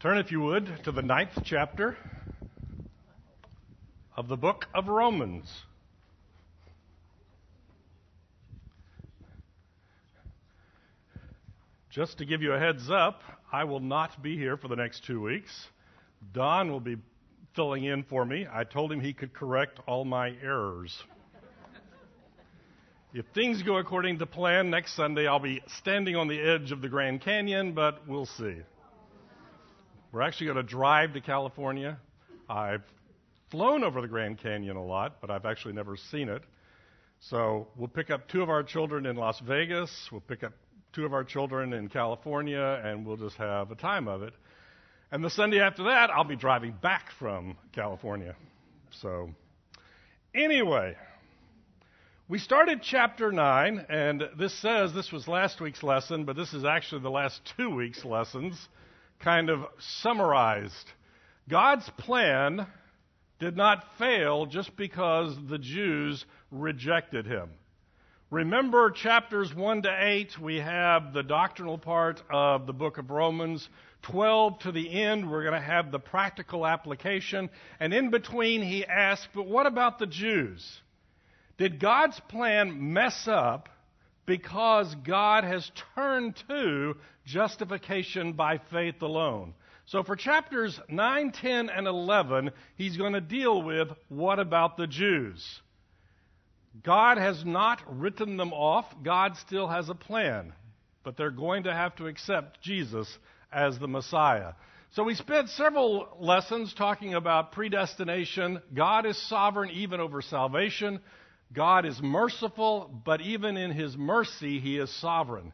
Turn, if you would, to the ninth chapter of the book of Romans. Just to give you a heads up, I will not be here for the next two weeks. Don will be filling in for me. I told him he could correct all my errors. If things go according to plan, next Sunday I'll be standing on the edge of the Grand Canyon, but we'll see. We're actually going to drive to California. I've flown over the Grand Canyon a lot, but I've actually never seen it. So we'll pick up two of our children in Las Vegas. We'll pick up two of our children in California, and we'll just have a time of it. And the Sunday after that, I'll be driving back from California. So, anyway, we started chapter 9, and this says this was last week's lesson, but this is actually the last two weeks' lessons kind of summarized. God's plan did not fail just because the Jews rejected him. Remember chapters 1 to 8, we have the doctrinal part of the book of Romans. 12 to the end, we're going to have the practical application. And in between, he asks, but what about the Jews? Did God's plan mess up because God has turned to justification by faith alone. So for chapters 9, 10, and 11, he's going to deal with what about the Jews? God has not written them off. God still has a plan. But they're going to have to accept Jesus as the Messiah. So we spent several lessons talking about predestination. God is sovereign even over salvation. God is merciful, but even in his mercy, he is sovereign.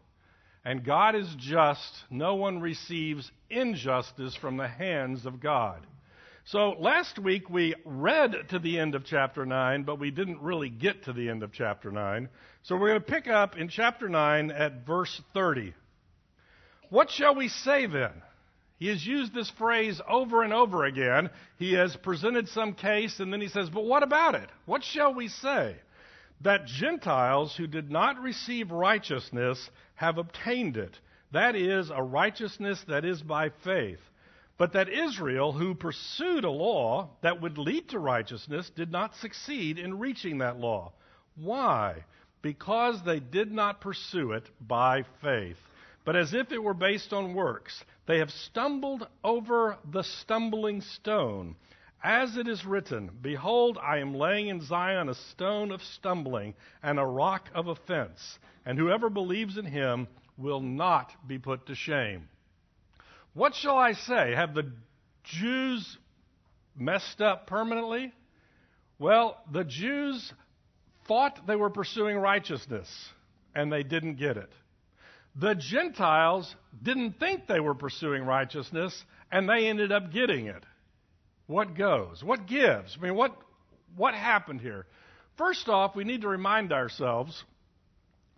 And God is just. No one receives injustice from the hands of God. So last week we read to the end of chapter 9, but we didn't really get to the end of chapter 9. So we're going to pick up in chapter 9 at verse 30. What shall we say then? He has used this phrase over and over again. He has presented some case, and then he says, But what about it? What shall we say? That Gentiles who did not receive righteousness have obtained it. That is, a righteousness that is by faith. But that Israel, who pursued a law that would lead to righteousness, did not succeed in reaching that law. Why? Because they did not pursue it by faith, but as if it were based on works. They have stumbled over the stumbling stone as it is written, Behold, I am laying in Zion a stone of stumbling and a rock of offense, and whoever believes in him will not be put to shame. What shall I say? Have the Jews messed up permanently? Well, the Jews thought they were pursuing righteousness, and they didn't get it. The Gentiles didn't think they were pursuing righteousness, and they ended up getting it. What goes? What gives? I mean, what, what happened here? First off, we need to remind ourselves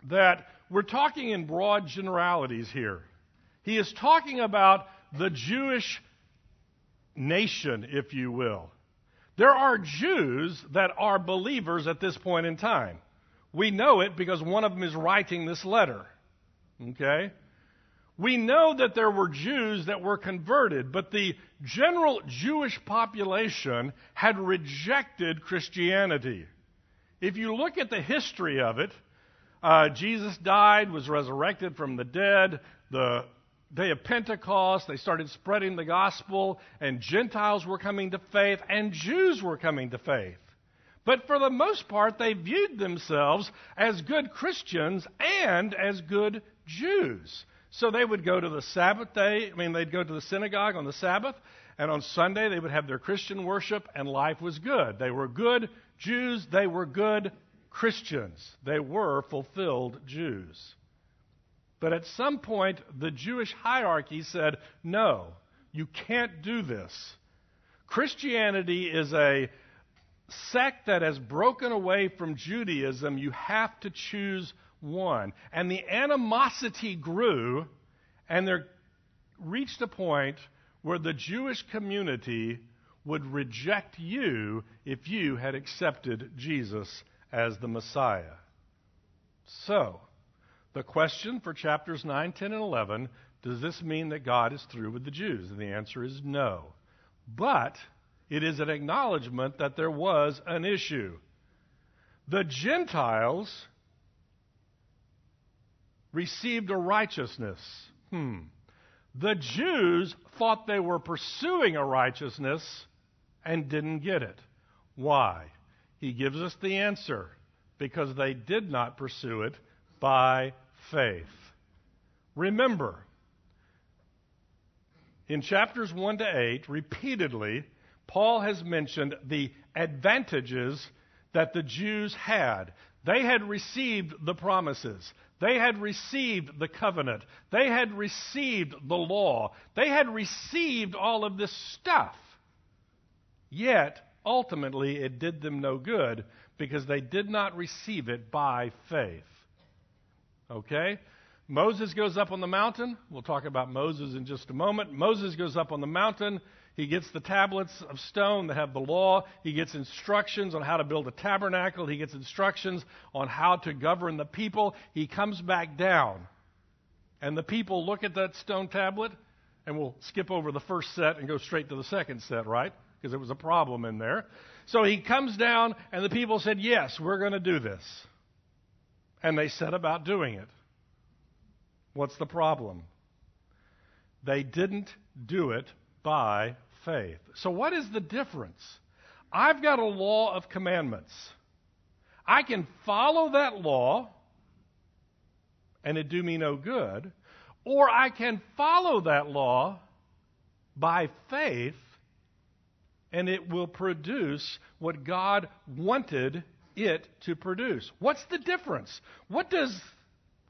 that we're talking in broad generalities here. He is talking about the Jewish nation, if you will. There are Jews that are believers at this point in time. We know it because one of them is writing this letter. Okay? We know that there were Jews that were converted, but the general Jewish population had rejected Christianity. If you look at the history of it, uh, Jesus died, was resurrected from the dead, the day of Pentecost, they started spreading the gospel, and Gentiles were coming to faith, and Jews were coming to faith. But for the most part, they viewed themselves as good Christians and as good Jews. So they would go to the Sabbath day, I mean, they'd go to the synagogue on the Sabbath, and on Sunday they would have their Christian worship, and life was good. They were good Jews, they were good Christians. They were fulfilled Jews. But at some point, the Jewish hierarchy said, no, you can't do this. Christianity is a sect that has broken away from Judaism. You have to choose one. And the animosity grew, and there reached a point where the Jewish community would reject you if you had accepted Jesus as the Messiah. So, the question for chapters 9, 10, and 11 does this mean that God is through with the Jews? And the answer is no. But it is an acknowledgement that there was an issue. The Gentiles received a righteousness. Hmm. The Jews thought they were pursuing a righteousness and didn't get it. Why? He gives us the answer because they did not pursue it by faith. Remember, in chapters 1 to 8, repeatedly, Paul has mentioned the advantages that the Jews had. They had received the promises. They had received the covenant. They had received the law. They had received all of this stuff. Yet, ultimately, it did them no good because they did not receive it by faith. Okay? Moses goes up on the mountain. We'll talk about Moses in just a moment. Moses goes up on the mountain. He gets the tablets of stone that have the law. He gets instructions on how to build a tabernacle. He gets instructions on how to govern the people. He comes back down. And the people look at that stone tablet, and we'll skip over the first set and go straight to the second set, right? Because there was a problem in there. So he comes down, and the people said, Yes, we're going to do this. And they set about doing it. What's the problem? They didn't do it by faith. So, what is the difference? I've got a law of commandments. I can follow that law and it do me no good, or I can follow that law by faith and it will produce what God wanted it to produce. What's the difference? What does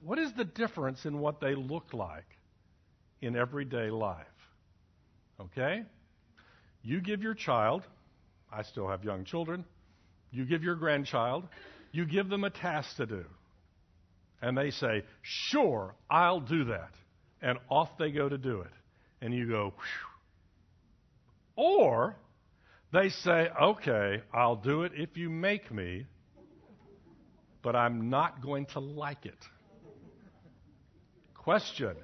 what is the difference in what they look like in everyday life? Okay? You give your child, I still have young children, you give your grandchild, you give them a task to do. And they say, Sure, I'll do that. And off they go to do it. And you go. Or they say, Okay, I'll do it if you make me, but I'm not going to like it. Question.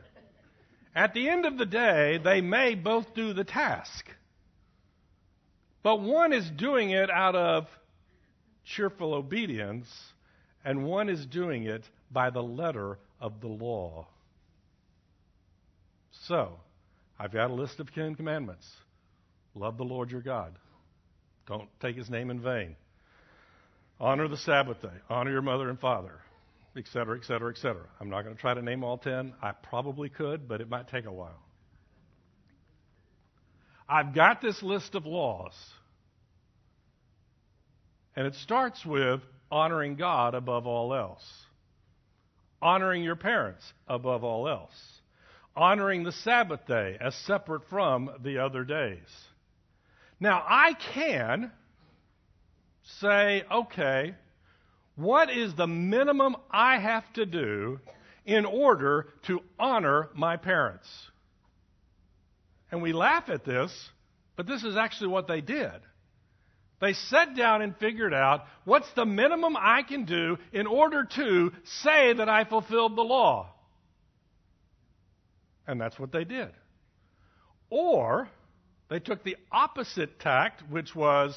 At the end of the day, they may both do the task. But one is doing it out of cheerful obedience, and one is doing it by the letter of the law. So, I've got a list of Ten Commandments. Love the Lord your God. Don't take his name in vain. Honor the Sabbath day. Honor your mother and father, etc., etc., etc. I'm not going to try to name all ten. I probably could, but it might take a while. I've got this list of laws. And it starts with honoring God above all else, honoring your parents above all else, honoring the Sabbath day as separate from the other days. Now, I can say, okay, what is the minimum I have to do in order to honor my parents? And we laugh at this, but this is actually what they did. They sat down and figured out what's the minimum I can do in order to say that I fulfilled the law. And that's what they did. Or they took the opposite tact, which was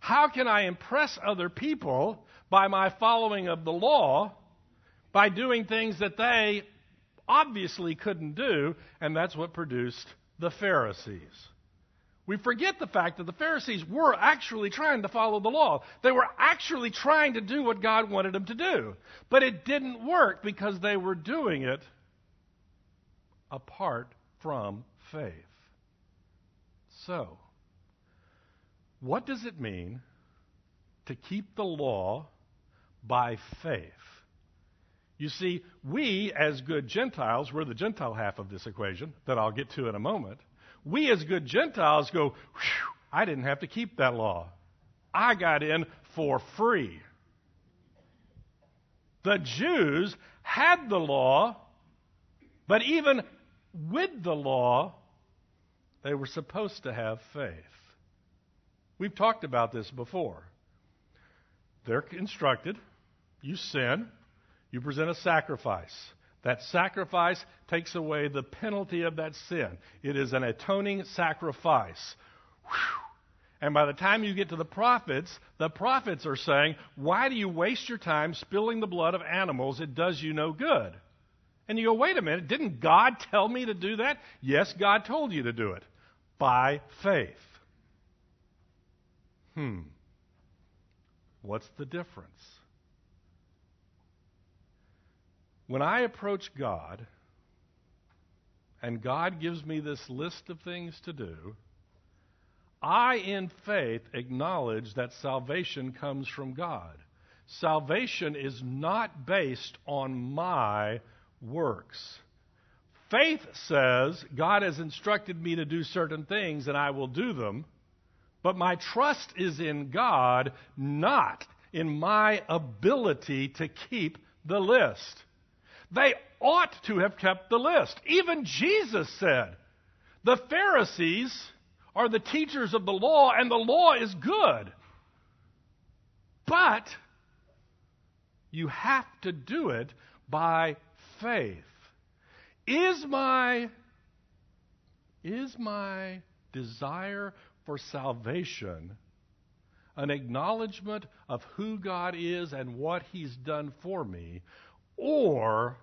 how can I impress other people by my following of the law by doing things that they obviously couldn't do? And that's what produced the Pharisees. We forget the fact that the Pharisees were actually trying to follow the law. They were actually trying to do what God wanted them to do. But it didn't work because they were doing it apart from faith. So, what does it mean to keep the law by faith? You see, we, as good Gentiles, we're the Gentile half of this equation that I'll get to in a moment. We, as good Gentiles, go, I didn't have to keep that law. I got in for free. The Jews had the law, but even with the law, they were supposed to have faith. We've talked about this before. They're instructed you sin, you present a sacrifice. That sacrifice takes away the penalty of that sin. It is an atoning sacrifice. Whew. And by the time you get to the prophets, the prophets are saying, Why do you waste your time spilling the blood of animals? It does you no good. And you go, Wait a minute, didn't God tell me to do that? Yes, God told you to do it by faith. Hmm. What's the difference? When I approach God, and God gives me this list of things to do, I, in faith, acknowledge that salvation comes from God. Salvation is not based on my works. Faith says, God has instructed me to do certain things and I will do them, but my trust is in God, not in my ability to keep the list. They ought to have kept the list. Even Jesus said, the Pharisees are the teachers of the law, and the law is good. But you have to do it by faith. Is my is my desire for salvation an acknowledgement of who God is and what He's done for me, or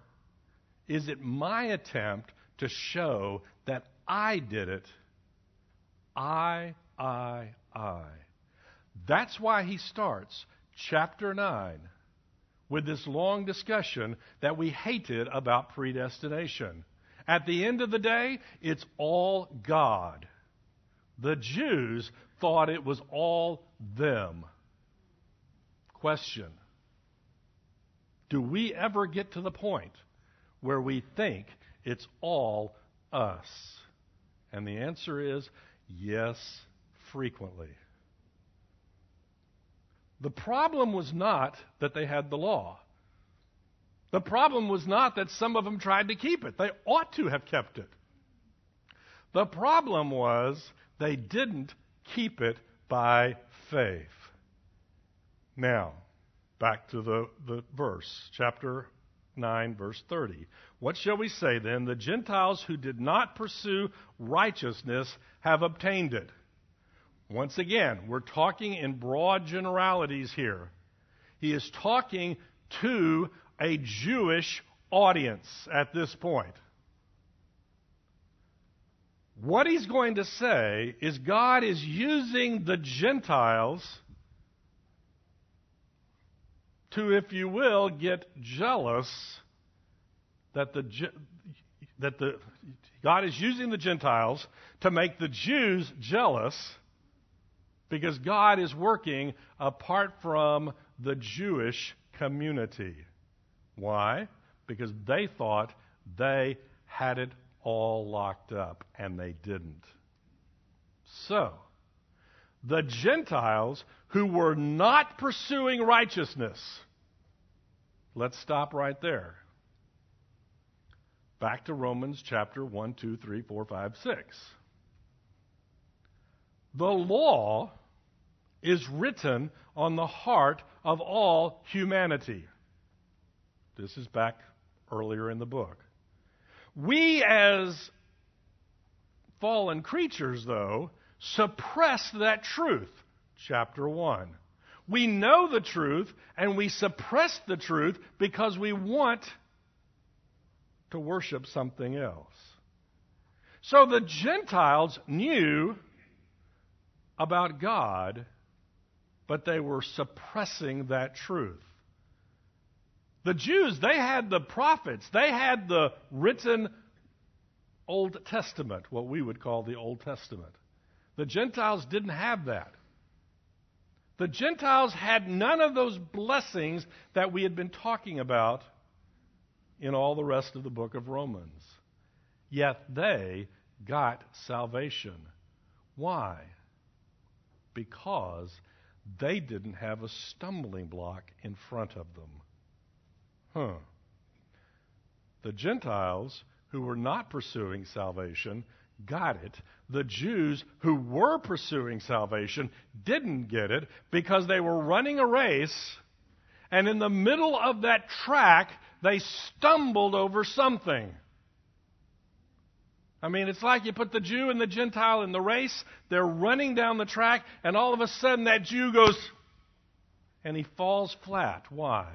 is it my attempt to show that I did it I, I, I. That's why he starts chapter 9 with this long discussion that we hated about predestination. At the end of the day, it's all God. The Jews thought it was all them. Question Do we ever get to the point where we think it's all us? And the answer is Yes, frequently. The problem was not that they had the law. The problem was not that some of them tried to keep it. They ought to have kept it. The problem was they didn't keep it by faith. Now, back to the, the verse, chapter 9, verse 30. What shall we say then? The Gentiles who did not pursue righteousness have obtained it. Once again, we're talking in broad generalities here. He is talking to a Jewish audience at this point. What he's going to say is God is using the Gentiles to, if you will, get jealous that the, that the, God is using the Gentiles to make the Jews jealous because God is working apart from the Jewish community. Why? Because they thought they had it all locked up, and they didn't. So, the Gentiles who were not pursuing righteousness. Let's stop right there. Back to Romans chapter 1, 2, 3, 4, 5, 6. The law is written on the heart of all humanity. This is back earlier in the book. We, as fallen creatures, though, suppress that truth chapter 1. We know the truth and we suppress the truth because we want to worship something else. So the Gentiles knew about God, but they were suppressing that truth. The Jews, they had the prophets, they had the written Old Testament, what we would call the Old Testament. The Gentiles didn't have that. The Gentiles had none of those blessings that we had been talking about in all the rest of the book of Romans. Yet they got salvation. Why? Because they didn't have a stumbling block in front of them. Huh. The Gentiles who were not pursuing salvation got it. The Jews who were pursuing salvation didn't get it because they were running a race, and in the middle of that track, They stumbled over something. I mean, it's like you put the Jew and the Gentile in the race, they're running down the track, and all of a sudden that Jew goes and he falls flat. Why?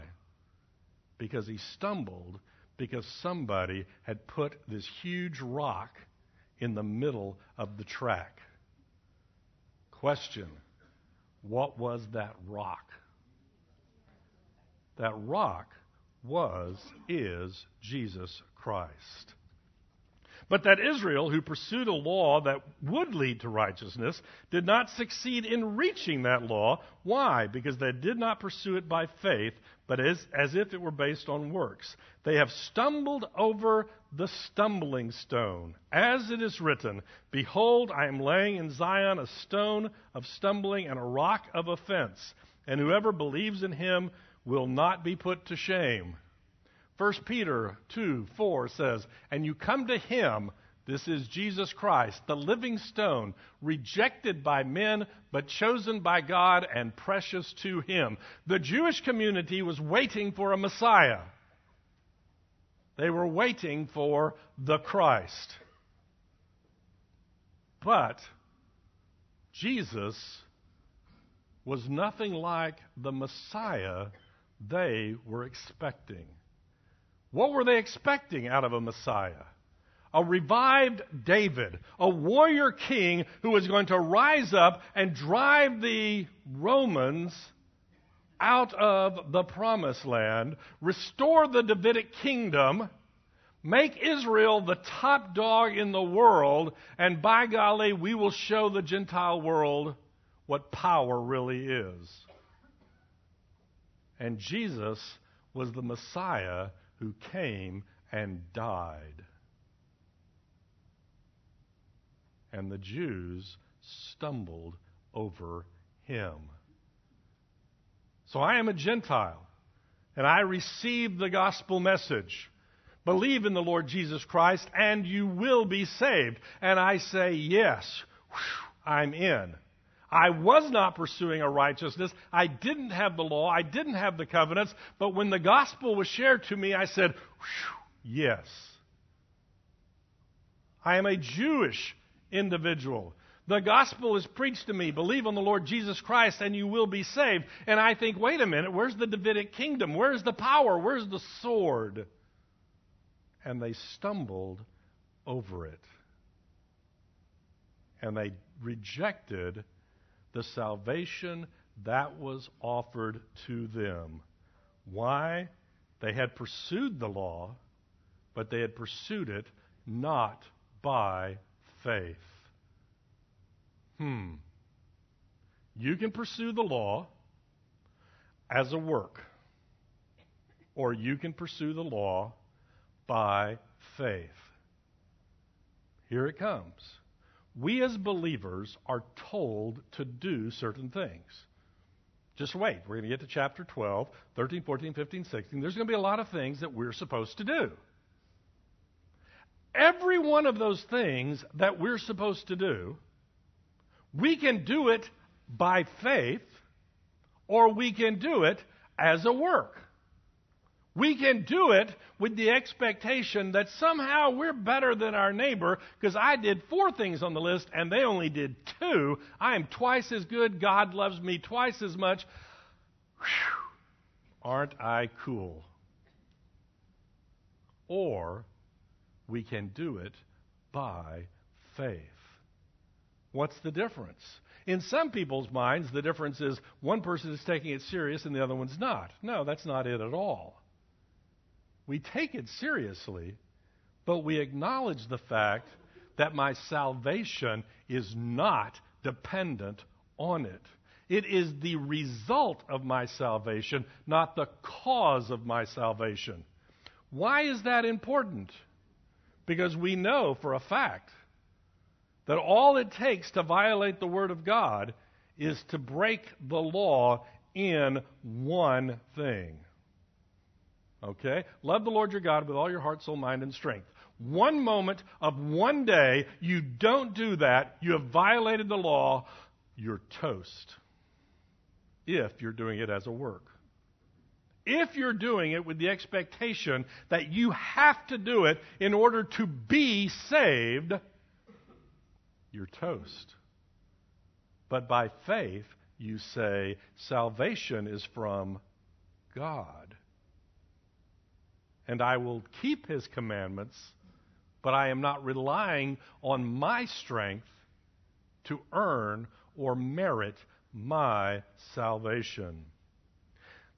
Because he stumbled because somebody had put this huge rock in the middle of the track. Question What was that rock? That rock was, is Jesus Christ. But that Israel, who pursued a law that would lead to righteousness, did not succeed in reaching that law. Why? Because they did not pursue it by faith, but as, as if it were based on works. They have stumbled over the stumbling stone. As it is written, Behold, I am laying in Zion a stone of stumbling and a rock of offense, and whoever believes in him will not be put to shame. 1 Peter 2 4 says, And you come to him, this is Jesus Christ, the living stone, rejected by men, but chosen by God and precious to him. The Jewish community was waiting for a Messiah. They were waiting for the Christ. But Jesus was nothing like the Messiah they were expecting. What were they expecting out of a Messiah? A revived David, a warrior king who is going to rise up and drive the Romans out of the promised land, restore the Davidic kingdom, make Israel the top dog in the world, and by golly, we will show the Gentile world what power really is. And Jesus was the Messiah who came and died. And the Jews stumbled over him. So I am a Gentile, and I receive the gospel message. Believe in the Lord Jesus Christ, and you will be saved. And I say, Yes, I'm in. I was not pursuing a righteousness. I didn't have the law. I didn't have the covenants. But when the gospel was shared to me, I said, yes. I am a Jewish individual. The gospel is preached to me. Believe on the Lord Jesus Christ and you will be saved. And I think, wait a minute, where's the Davidic kingdom? Where's the power? Where's the sword? And they stumbled over it. And they rejected the salvation that was offered to them. Why? They had pursued the law, but they had pursued it not by faith. Hmm. You can pursue the law as a work, or you can pursue the law by faith. Here it comes we as believers are told to do certain things. Just wait. We're going to get to chapter 12, 13, 14, 15, 16. There's going to be a lot of things that we're supposed to do. Every one of those things that we're supposed to do, we can do it by faith or we can do it as a work. We can do it with the expectation that somehow we're better than our neighbor because I did four things on the list and they only did two. I am twice as good. God loves me twice as much. Whew. Aren't I cool? Or we can do it by faith. What's the difference? In some people's minds, the difference is one person is taking it serious and the other one's not. No, that's not it at all. We take it seriously, but we acknowledge the fact that my salvation is not dependent on it. It is the result of my salvation, not the cause of my salvation. Why is that important? Because we know for a fact that all it takes to violate the Word of God is to break the law in one thing. Okay? Love the Lord your God with all your heart, soul, mind, and strength. One moment of one day, you don't do that, you have violated the law, you're toast. If you're doing it as a work. If you're doing it with the expectation that you have to do it in order to be saved, you're toast. But by faith, you say, salvation is from God. And I will keep his commandments, but I am not relying on my strength to earn or merit my salvation.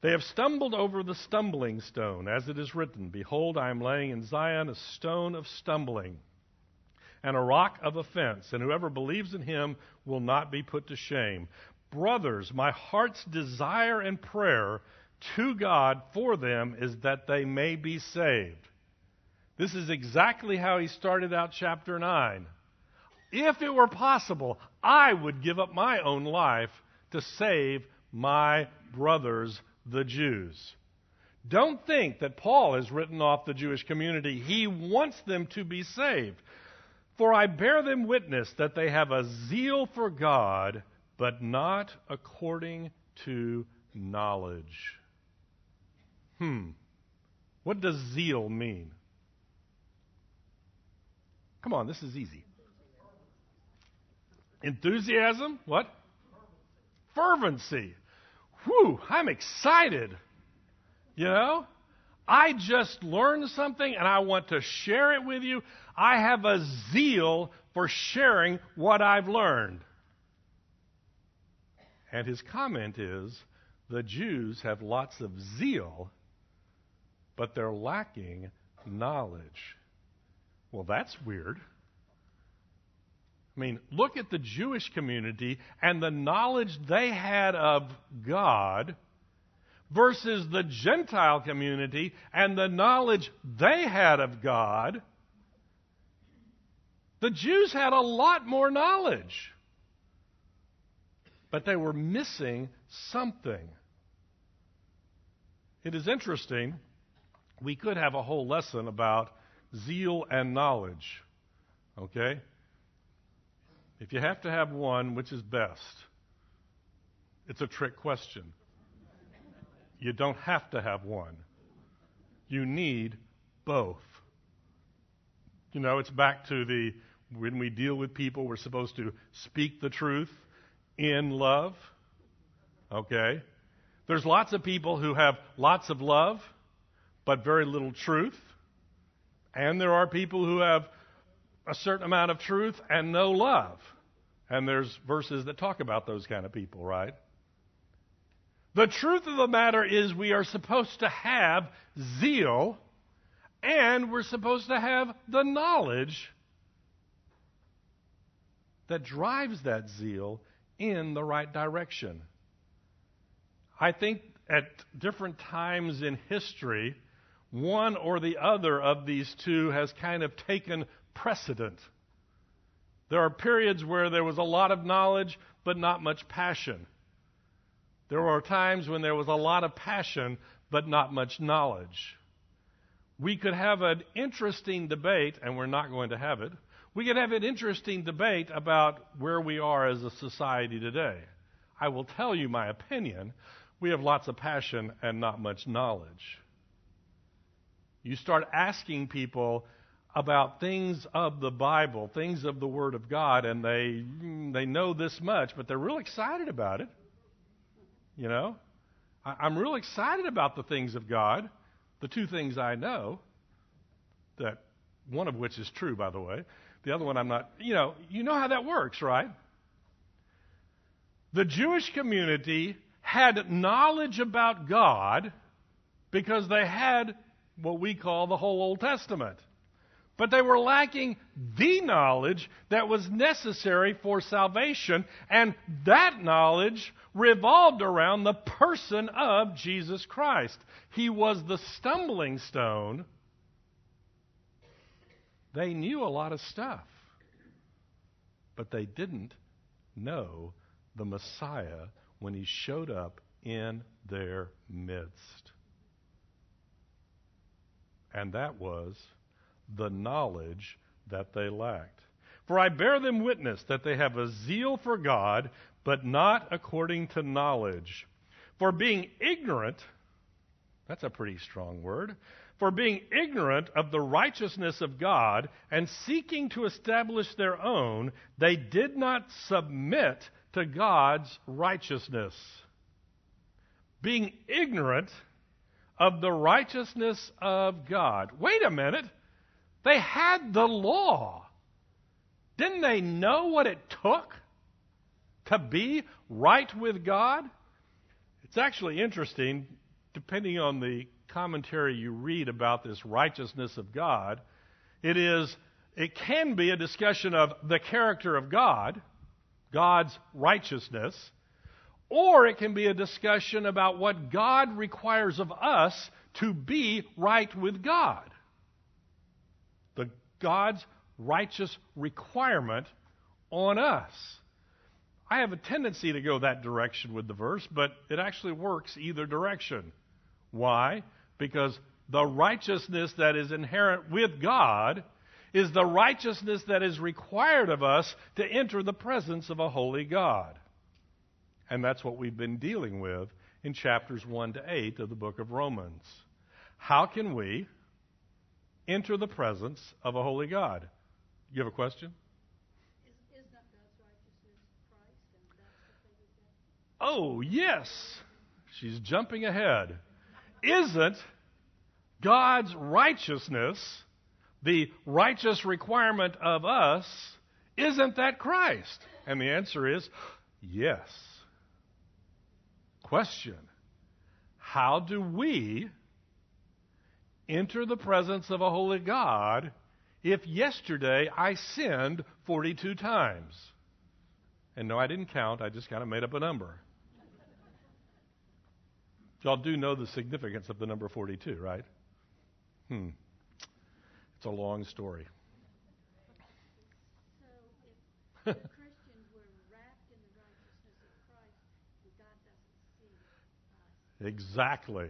They have stumbled over the stumbling stone, as it is written Behold, I am laying in Zion a stone of stumbling and a rock of offense, and whoever believes in him will not be put to shame. Brothers, my heart's desire and prayer to God for them is that they may be saved. This is exactly how he started out chapter 9. If it were possible, I would give up my own life to save my brothers, the Jews. Don't think that Paul has written off the Jewish community. He wants them to be saved. For I bear them witness that they have a zeal for God, but not according to knowledge. Hmm. What does zeal mean? Come on, this is easy. Enthusiasm? What? Fervency. Whew, I'm excited. You know? I just learned something and I want to share it with you. I have a zeal for sharing what I've learned. And his comment is the Jews have lots of zeal, but they're lacking knowledge. Well, that's weird. I mean, look at the Jewish community and the knowledge they had of God versus the Gentile community and the knowledge they had of God. The Jews had a lot more knowledge, but they were missing something. It is interesting. We could have a whole lesson about zeal and knowledge. Okay? If you have to have one, which is best? It's a trick question. You don't have to have one. You need both. You know, it's back to the when we deal with people, we're supposed to speak the truth in love. Okay? There's lots of people who have lots of love, but very little truth. And there are people who have a certain amount of truth and no love. And there's verses that talk about those kind of people, right? The truth of the matter is, we are supposed to have zeal and we're supposed to have the knowledge that drives that zeal in the right direction. I think at different times in history, one or the other of these two has kind of taken precedent. There are periods where there was a lot of knowledge, but not much passion. There were times when there was a lot of passion, but not much knowledge. We could have an interesting debate, and we're not going to have it. We could have an interesting debate about where we are as a society today. I will tell you my opinion. We have lots of passion and not much knowledge. You start asking people about things of the Bible, things of the Word of God, and they they know this much, but they're real excited about it. You know, I, I'm real excited about the things of God, the two things I know. That one of which is true, by the way. The other one I'm not. You know, you know how that works, right? The Jewish community had knowledge about God because they had what we call the whole Old Testament. But they were lacking the knowledge that was necessary for salvation, and that knowledge revolved around the person of Jesus Christ. He was the stumbling stone. They knew a lot of stuff, but they didn't know the Messiah when he showed up in their midst and that was the knowledge that they lacked. For I bear them witness that they have a zeal for God, but not according to knowledge. For being ignorant, That's a pretty strong word. For being ignorant of the righteousness of God and seeking to establish their own, they did not submit to God's righteousness. Being ignorant of the righteousness of God. Wait a minute. They had the law. Didn't they know what it took to be right with God? It's actually interesting, depending on the commentary you read about this righteousness of God, it is it can be a discussion of the character of God, God's righteousness, or it can be a discussion about what God requires of us to be right with God. God's righteous requirement on us. I have a tendency to go that direction with the verse, but it actually works either direction. Why? Because the righteousness that is inherent with God is the righteousness that is required of us to enter the presence of a holy God. And that's what we've been dealing with in chapters 1 to 8 of the book of Romans. How can we enter the presence of a holy God? You have a question? Oh, yes. She's jumping ahead. Isn't God's righteousness the righteous requirement of us? Isn't that Christ? And the answer is yes. Question How do we enter the presence of a holy God if yesterday I sinned 42 times? And no, I didn't count, I just kind of made up a number. Y'all do know the significance of the number 42, right? Hmm. It's a long story. So if Christians were wrapped in the righteousness of Christ, God doesn't see us. Exactly.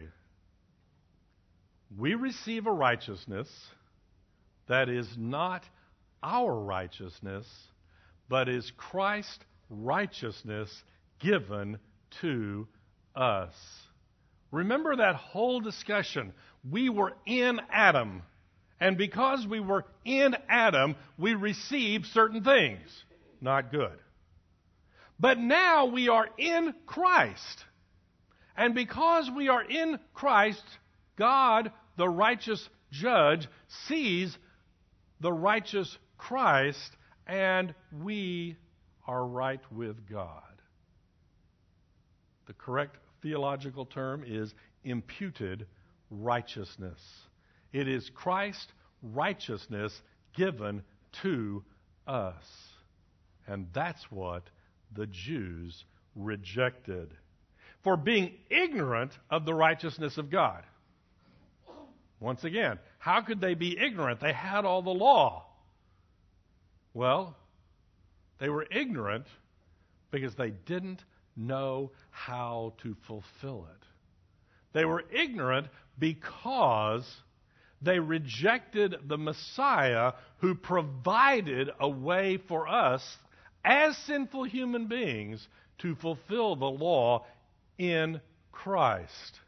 We receive a righteousness that is not our righteousness, but is Christ's righteousness given to us. Remember that whole discussion. We were in Adam. And because we were in Adam, we received certain things. Not good. But now we are in Christ. And because we are in Christ, God, the righteous judge, sees the righteous Christ, and we are right with God. The correct theological term is imputed righteousness. It is Christ's righteousness given to us. And that's what the Jews rejected. For being ignorant of the righteousness of God. Once again, how could they be ignorant? They had all the law. Well, they were ignorant because they didn't know how to fulfill it. They were ignorant because they rejected the Messiah who provided a way for us as sinful human beings to fulfill the law in Christ.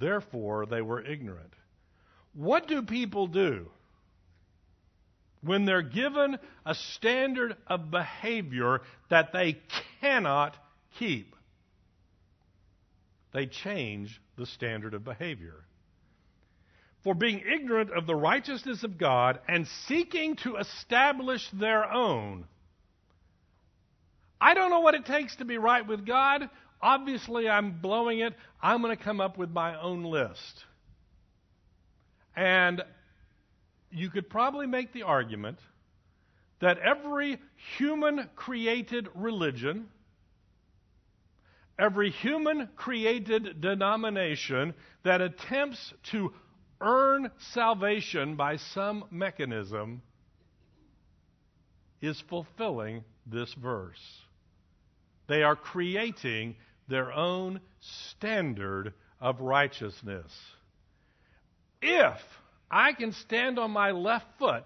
Therefore, they were ignorant. What do people do when they're given a standard of behavior that they cannot keep? They change the standard of behavior. For being ignorant of the righteousness of God and seeking to establish their own. I don't know what it takes to be right with God. Obviously, I'm blowing it. I'm going to come up with my own list. And you could probably make the argument that every human created religion, every human created denomination that attempts to earn salvation by some mechanism is fulfilling this verse. They are creating their own standard of righteousness. If I can stand on my left foot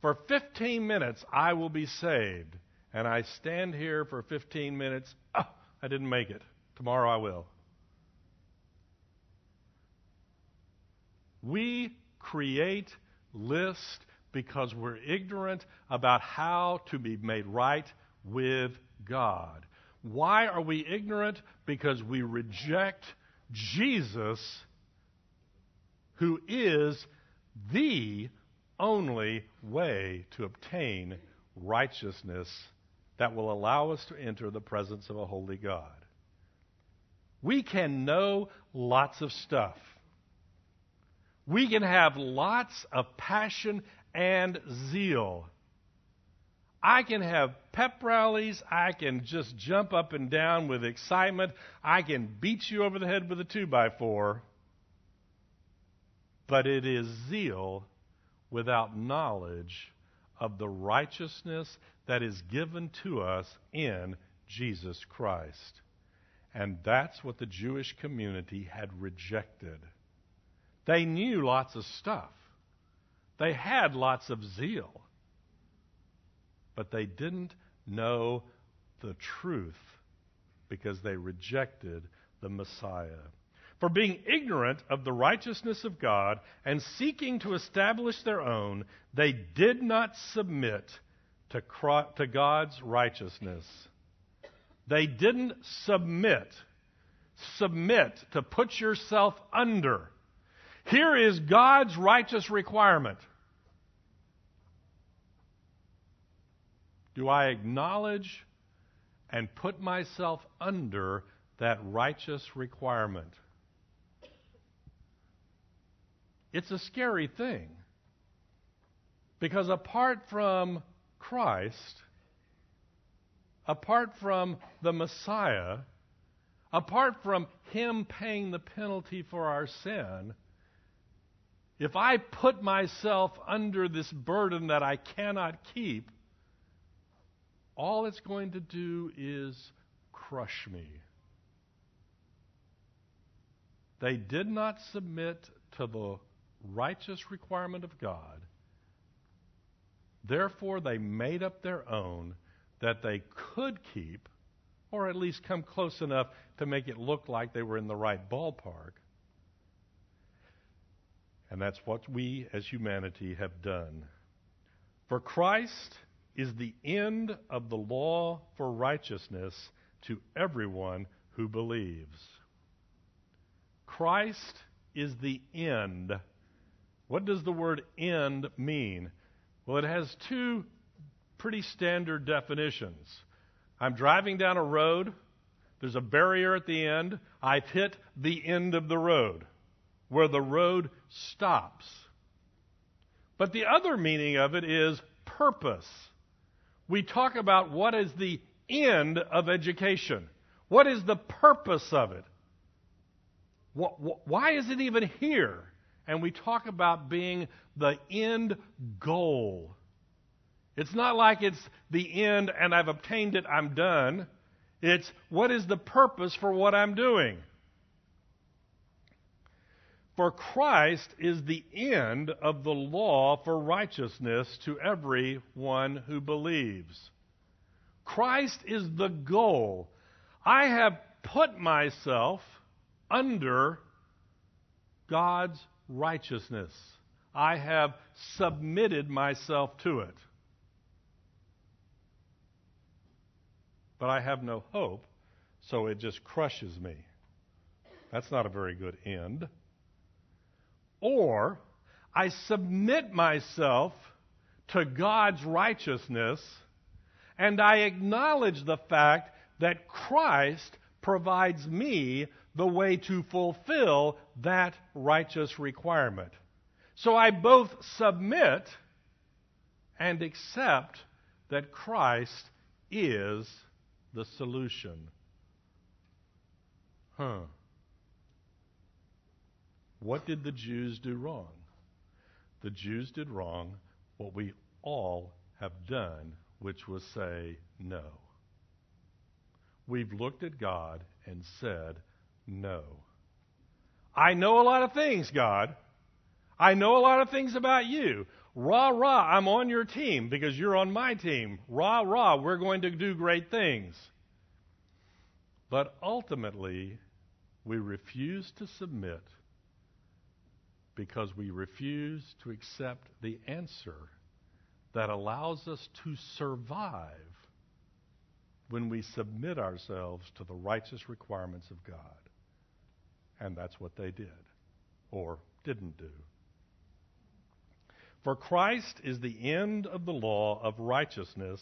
for 15 minutes, I will be saved. And I stand here for 15 minutes, oh, I didn't make it. Tomorrow I will. We create lists because we're ignorant about how to be made right with God. Why are we ignorant? Because we reject Jesus, who is the only way to obtain righteousness that will allow us to enter the presence of a holy God. We can know lots of stuff. We can have lots of passion and zeal. I can have pep rallies. I can just jump up and down with excitement. I can beat you over the head with a two by four. But it is zeal without knowledge of the righteousness that is given to us in Jesus Christ. And that's what the Jewish community had rejected. They knew lots of stuff, they had lots of zeal, but they didn't know the truth because they rejected the Messiah. For being ignorant of the righteousness of God and seeking to establish their own, they did not submit to, God's righteousness. They didn't submit. Submit to put yourself under. Here is God's righteous requirement. Do I acknowledge and put myself under that righteous requirement? It's a scary thing. Because apart from Christ, apart from the Messiah, apart from Him paying the penalty for our sin, if I put myself under this burden that I cannot keep, all it's going to do is crush me. They did not submit to the righteous requirement of God. Therefore, they made up their own that they could keep, or at least come close enough to make it look like they were in the right ballpark. And that's what we as humanity have done. For Christ is the end of the law for righteousness to everyone who believes. Christ is the end what does the word end mean? Well, it has two pretty standard definitions. I'm driving down a road, there's a barrier at the end, I've hit the end of the road, where the road stops. But the other meaning of it is purpose. We talk about what is the end of education. What is the purpose of it? Why is it even here? and we talk about being the end goal. It's not like it's the end and I've obtained it, I'm done. It's what is the purpose for what I'm doing? For Christ is the end of the law for righteousness to everyone who believes. Christ is the goal. I have put myself under God's righteousness. I have submitted myself to it. But I have no hope, so it just crushes me. That's not a very good end. Or I submit myself to God's righteousness and I acknowledge the fact that Christ provides me the way to fulfill that righteous requirement. So I both submit and accept that Christ is the solution. Huh. What did the Jews do wrong? The Jews did wrong what we all have done, which was say no. We've looked at God and said, no. I know a lot of things, God. I know a lot of things about you. Rah, rah, I'm on your team because you're on my team. Rah, rah, we're going to do great things. But ultimately, we refuse to submit because we refuse to accept the answer that allows us to survive when we submit ourselves to the righteous requirements of God. And that's what they did, or didn't do. For Christ is the end of the law of righteousness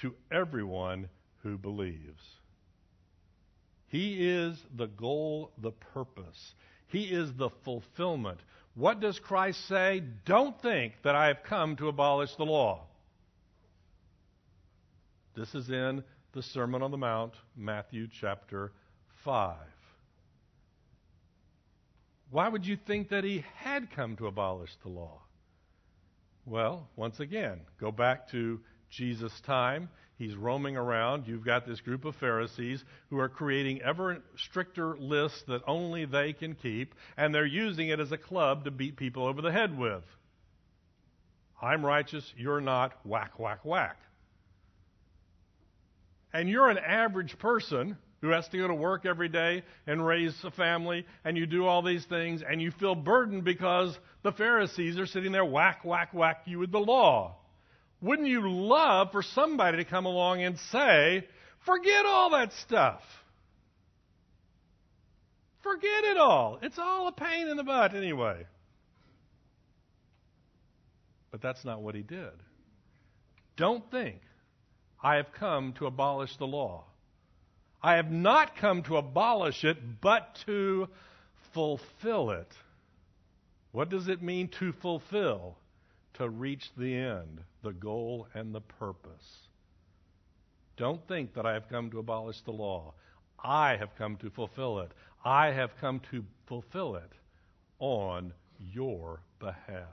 to everyone who believes. He is the goal, the purpose. He is the fulfillment. What does Christ say? Don't think that I have come to abolish the law. This is in the Sermon on the Mount, Matthew chapter 5. Why would you think that he had come to abolish the law? Well, once again, go back to Jesus' time. He's roaming around. You've got this group of Pharisees who are creating ever stricter lists that only they can keep, and they're using it as a club to beat people over the head with. I'm righteous, you're not, whack, whack, whack. And you're an average person who has to go to work every day and raise a family, and you do all these things, and you feel burdened because the Pharisees are sitting there whack, whack, whack you with the law. Wouldn't you love for somebody to come along and say, forget all that stuff? Forget it all. It's all a pain in the butt anyway. But that's not what he did. Don't think I have come to abolish the law. I have not come to abolish it, but to fulfill it. What does it mean to fulfill? To reach the end the goal and the purpose. Don't think that I have come to abolish the law. I have come to fulfill it. I have come to fulfill it on your behalf.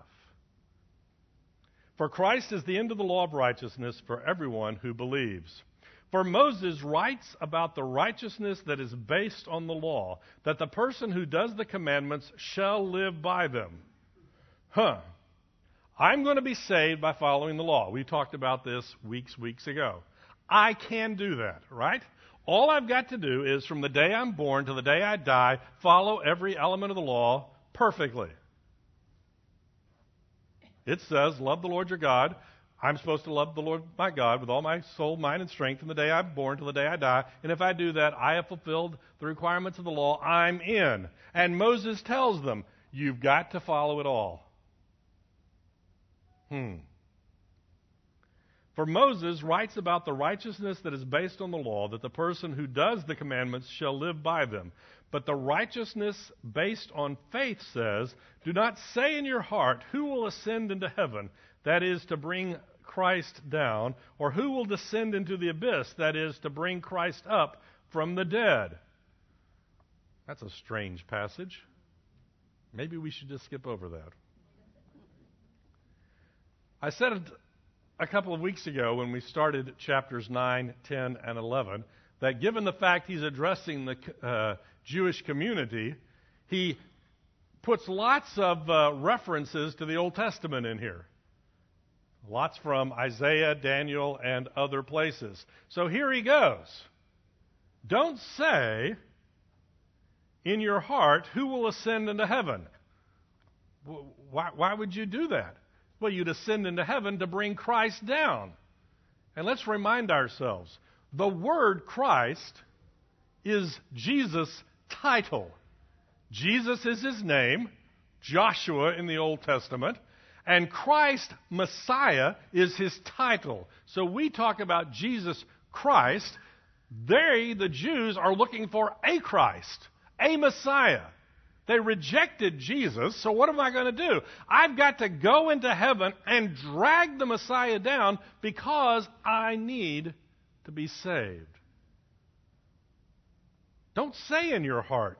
For Christ is the end of the law of righteousness for everyone who believes. For Moses writes about the righteousness that is based on the law, that the person who does the commandments shall live by them. Huh. I'm going to be saved by following the law. We talked about this weeks, weeks ago. I can do that, right? All I've got to do is from the day I'm born to the day I die, follow every element of the law perfectly. It says, Love the Lord your God. I'm supposed to love the Lord my God with all my soul, mind, and strength from the day I'm born to the day I die. And if I do that, I have fulfilled the requirements of the law. I'm in. And Moses tells them, You've got to follow it all. Hmm. For Moses writes about the righteousness that is based on the law, that the person who does the commandments shall live by them. But the righteousness based on faith says, Do not say in your heart, Who will ascend into heaven? That is, to bring Christ down, or who will descend into the abyss? That is, to bring Christ up from the dead. That's a strange passage. Maybe we should just skip over that. I said a couple of weeks ago when we started chapters 9, 10, and 11 that given the fact he's addressing the uh, Jewish community, he puts lots of uh, references to the Old Testament in here. Lots from Isaiah, Daniel, and other places. So here he goes. Don't say in your heart, Who will ascend into heaven? Why, why would you do that? Well, you'd ascend into heaven to bring Christ down. And let's remind ourselves the word Christ is Jesus' title. Jesus is his name, Joshua in the Old Testament, and Christ, Messiah, is his title. So we talk about Jesus Christ. They, the Jews, are looking for a Christ, a Messiah. They rejected Jesus, so what am I going to do? I've got to go into heaven and drag the Messiah down because I need to be saved. Don't say in your heart,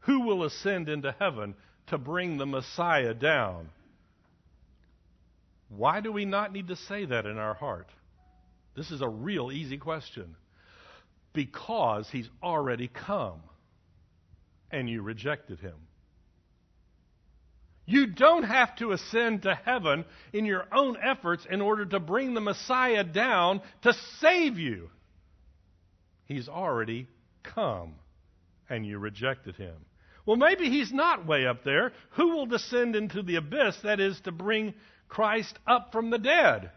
Who will ascend into heaven to bring the Messiah down? Why do we not need to say that in our heart? This is a real easy question. Because he's already come and you rejected him. You don't have to ascend to heaven in your own efforts in order to bring the Messiah down to save you. He's already come, and you rejected him. Well, maybe he's not way up there. Who will descend into the abyss? That is to bring Christ up from the dead.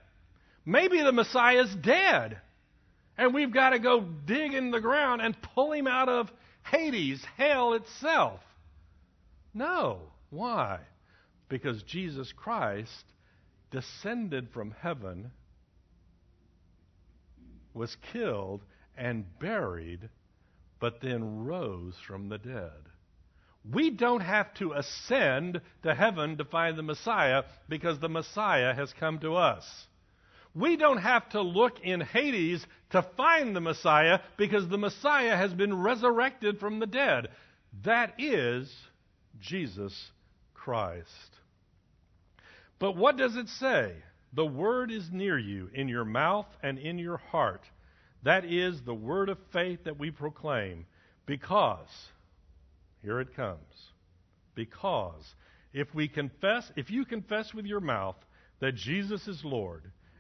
Maybe the Messiah's dead. And we've got to go dig in the ground and pull him out of Hades, hell itself. No. Why? Because Jesus Christ descended from heaven, was killed, and buried, but then rose from the dead. We don't have to ascend to heaven to find the Messiah because the Messiah has come to us. We don't have to look in Hades to find the Messiah because the Messiah has been resurrected from the dead. That is Jesus Christ. But what does it say? The word is near you, in your mouth and in your heart. That is the word of faith that we proclaim. Because, here it comes, because if we confess, if you confess with your mouth that Jesus is Lord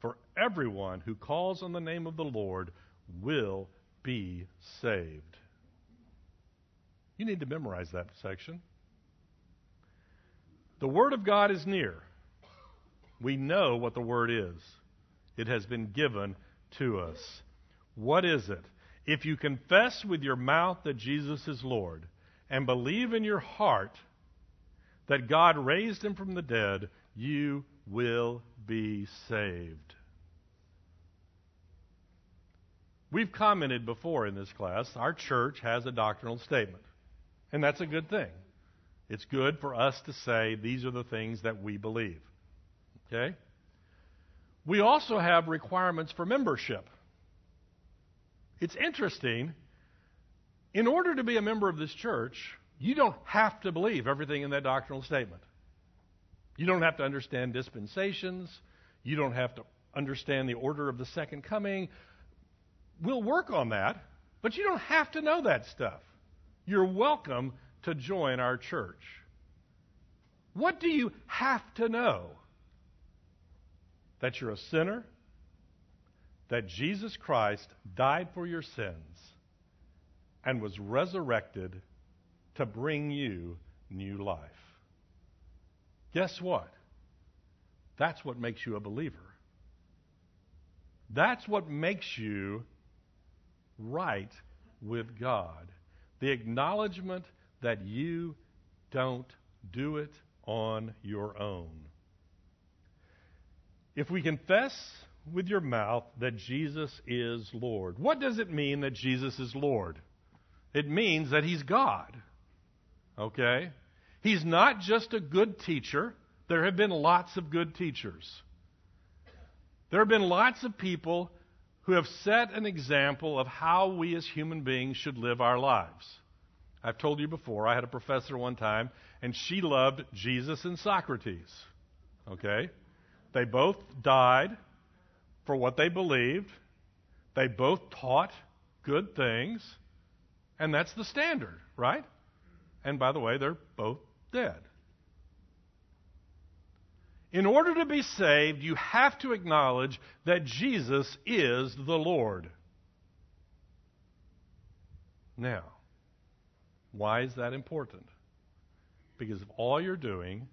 For everyone who calls on the name of the Lord will be saved. You need to memorize that section. The Word of God is near. We know what the Word is, it has been given to us. What is it? If you confess with your mouth that Jesus is Lord and believe in your heart that God raised him from the dead, you will be saved. We've commented before in this class, our church has a doctrinal statement, and that's a good thing. It's good for us to say these are the things that we believe. Okay? We also have requirements for membership. It's interesting. In order to be a member of this church, you don't have to believe everything in that doctrinal statement. You don't have to understand dispensations. You don't have to understand the order of the second coming. We'll work on that, but you don't have to know that stuff. You're welcome to join our church. What do you have to know? That you're a sinner, that Jesus Christ died for your sins and was resurrected to bring you new life. Guess what? That's what makes you a believer. That's what makes you right with God. The acknowledgement that you don't do it on your own. If we confess with your mouth that Jesus is Lord, what does it mean that Jesus is Lord? It means that He's God. Okay? He's not just a good teacher. There have been lots of good teachers. There have been lots of people who have set an example of how we as human beings should live our lives. I've told you before, I had a professor one time, and she loved Jesus and Socrates. Okay? They both died for what they believed, they both taught good things, and that's the standard, right? And by the way, they're both dead. In order to be saved, you have to acknowledge that Jesus is the Lord. Now, why is that important? Because if all you're doing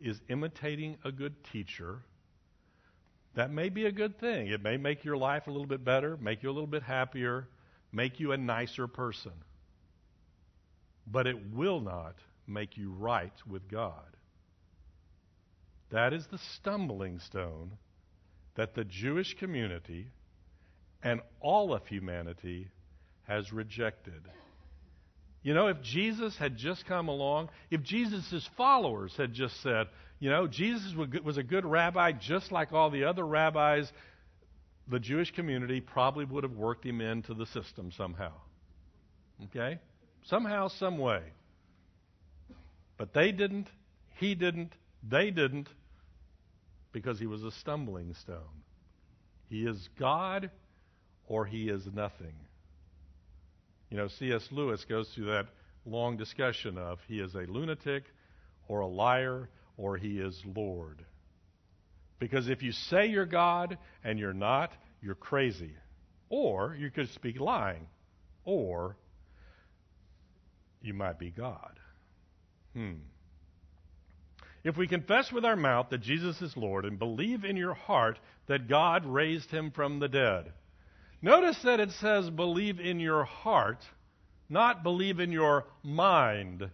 is imitating a good teacher, that may be a good thing. It may make your life a little bit better, make you a little bit happier, make you a nicer person. But it will not make you right with God. That is the stumbling stone that the Jewish community and all of humanity has rejected. You know, if Jesus had just come along, if Jesus' followers had just said, you know, Jesus was a good rabbi just like all the other rabbis, the Jewish community probably would have worked him into the system somehow. Okay? Somehow, some way. But they didn't He didn't, they didn't, because he was a stumbling stone. He is God or he is nothing. You know, C.S. Lewis goes through that long discussion of he is a lunatic or a liar or he is Lord. Because if you say you're God and you're not, you're crazy. Or you could speak lying. Or you might be God. Hmm. If we confess with our mouth that Jesus is Lord and believe in your heart that God raised him from the dead, notice that it says believe in your heart, not believe in your mind.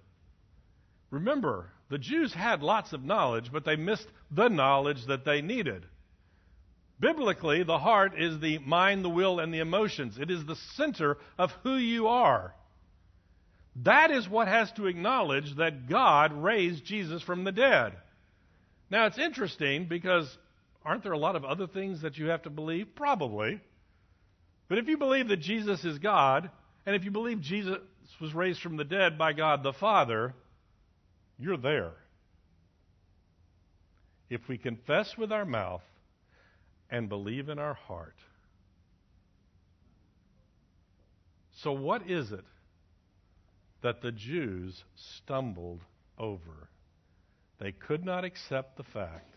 Remember, the Jews had lots of knowledge, but they missed the knowledge that they needed. Biblically, the heart is the mind, the will, and the emotions. It is the center of who you are. That is what has to acknowledge that God raised Jesus from the dead. Now, it's interesting because aren't there a lot of other things that you have to believe? Probably. But if you believe that Jesus is God, and if you believe Jesus was raised from the dead by God the Father, you're there. If we confess with our mouth and believe in our heart. So, what is it that the Jews stumbled over. They could not accept the fact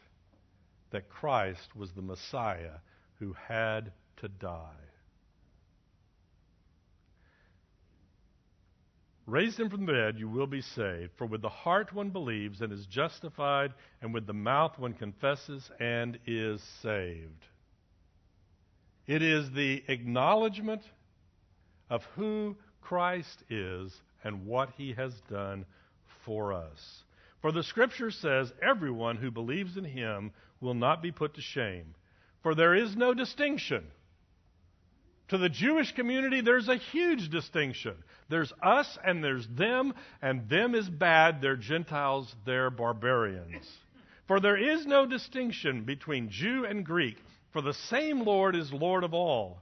that Christ was the Messiah who had to die. Raised him from the dead, you will be saved. For with the heart one believes and is justified, and with the mouth one confesses and is saved. It is the acknowledgement of who Christ is and what he has done for us. For the scripture says, Everyone who believes in him will not be put to shame. For there is no distinction. To the Jewish community, there's a huge distinction. There's us and there's them, and them is bad, they're Gentiles, they're barbarians. For there is no distinction between Jew and Greek, for the same Lord is Lord of all,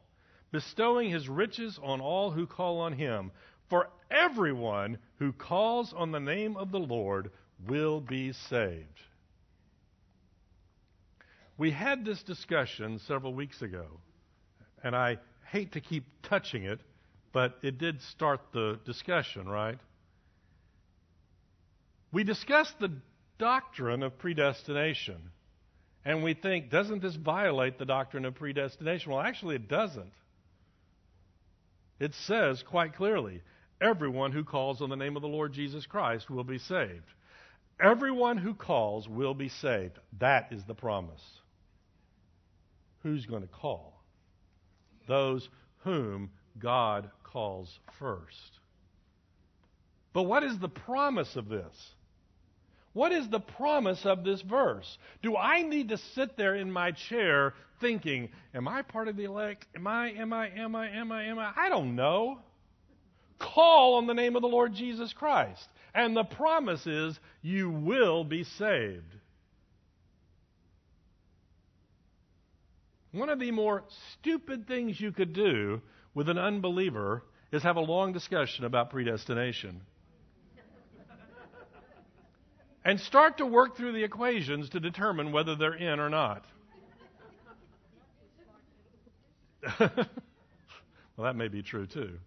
bestowing his riches on all who call on him. For everyone who calls on the name of the Lord will be saved. We had this discussion several weeks ago, and I hate to keep touching it, but it did start the discussion, right? We discussed the doctrine of predestination, and we think, doesn't this violate the doctrine of predestination? Well, actually, it doesn't. It says quite clearly everyone who calls on the name of the Lord Jesus Christ will be saved. Everyone who calls will be saved. That is the promise. Who's going to call? Those whom God calls first. But what is the promise of this? What is the promise of this verse? Do I need to sit there in my chair thinking, am I part of the elect? Am I, am I, am I, am I, am I? I don't know. Call on the name of the Lord Jesus Christ. And the promise is you will be saved. One of the more stupid things you could do with an unbeliever is have a long discussion about predestination. and start to work through the equations to determine whether they're in or not. well, that may be true too.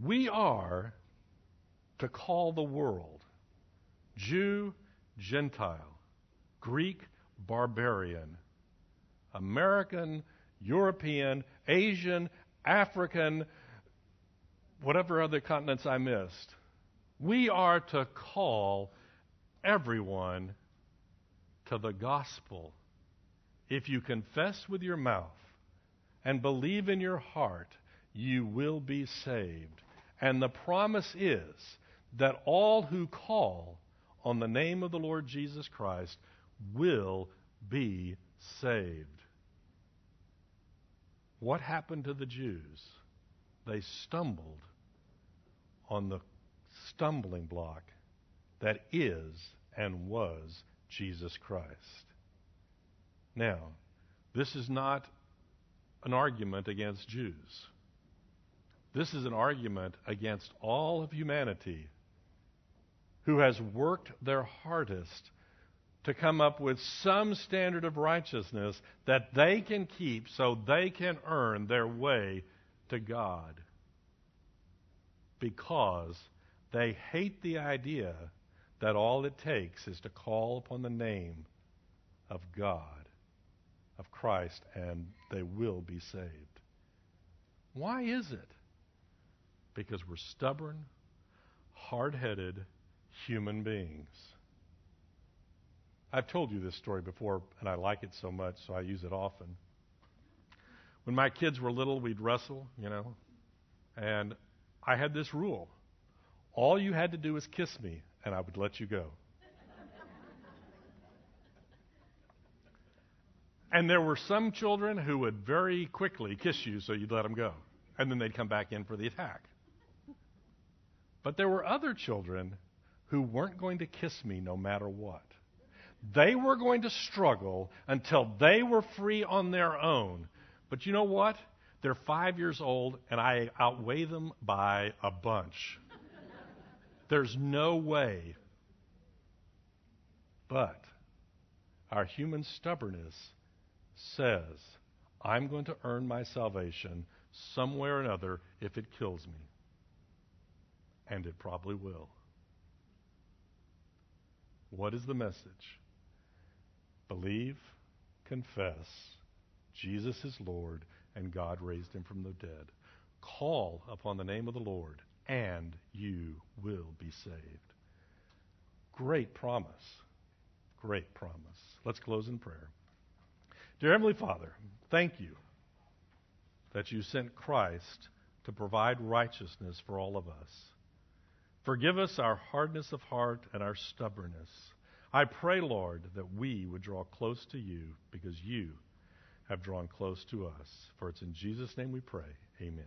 We are to call the world Jew, Gentile, Greek, barbarian, American, European, Asian, African, whatever other continents I missed. We are to call everyone to the gospel. If you confess with your mouth and believe in your heart, you will be saved. And the promise is that all who call on the name of the Lord Jesus Christ will be saved. What happened to the Jews? They stumbled on the stumbling block that is and was Jesus Christ. Now, this is not an argument against Jews. This is an argument against all of humanity who has worked their hardest to come up with some standard of righteousness that they can keep so they can earn their way to God. Because they hate the idea that all it takes is to call upon the name of God, of Christ, and they will be saved. Why is it? Because we're stubborn, hard headed human beings. I've told you this story before, and I like it so much, so I use it often. When my kids were little, we'd wrestle, you know, and I had this rule all you had to do was kiss me, and I would let you go. and there were some children who would very quickly kiss you so you'd let them go, and then they'd come back in for the attack. But there were other children who weren't going to kiss me no matter what. They were going to struggle until they were free on their own. But you know what? They're five years old, and I outweigh them by a bunch. There's no way. But our human stubbornness says, I'm going to earn my salvation some way or another if it kills me. And it probably will. What is the message? Believe, confess, Jesus is Lord, and God raised him from the dead. Call upon the name of the Lord, and you will be saved. Great promise. Great promise. Let's close in prayer. Dear Heavenly Father, thank you that you sent Christ to provide righteousness for all of us. Forgive us our hardness of heart and our stubbornness. I pray, Lord, that we would draw close to you because you have drawn close to us. For it's in Jesus' name we pray. Amen.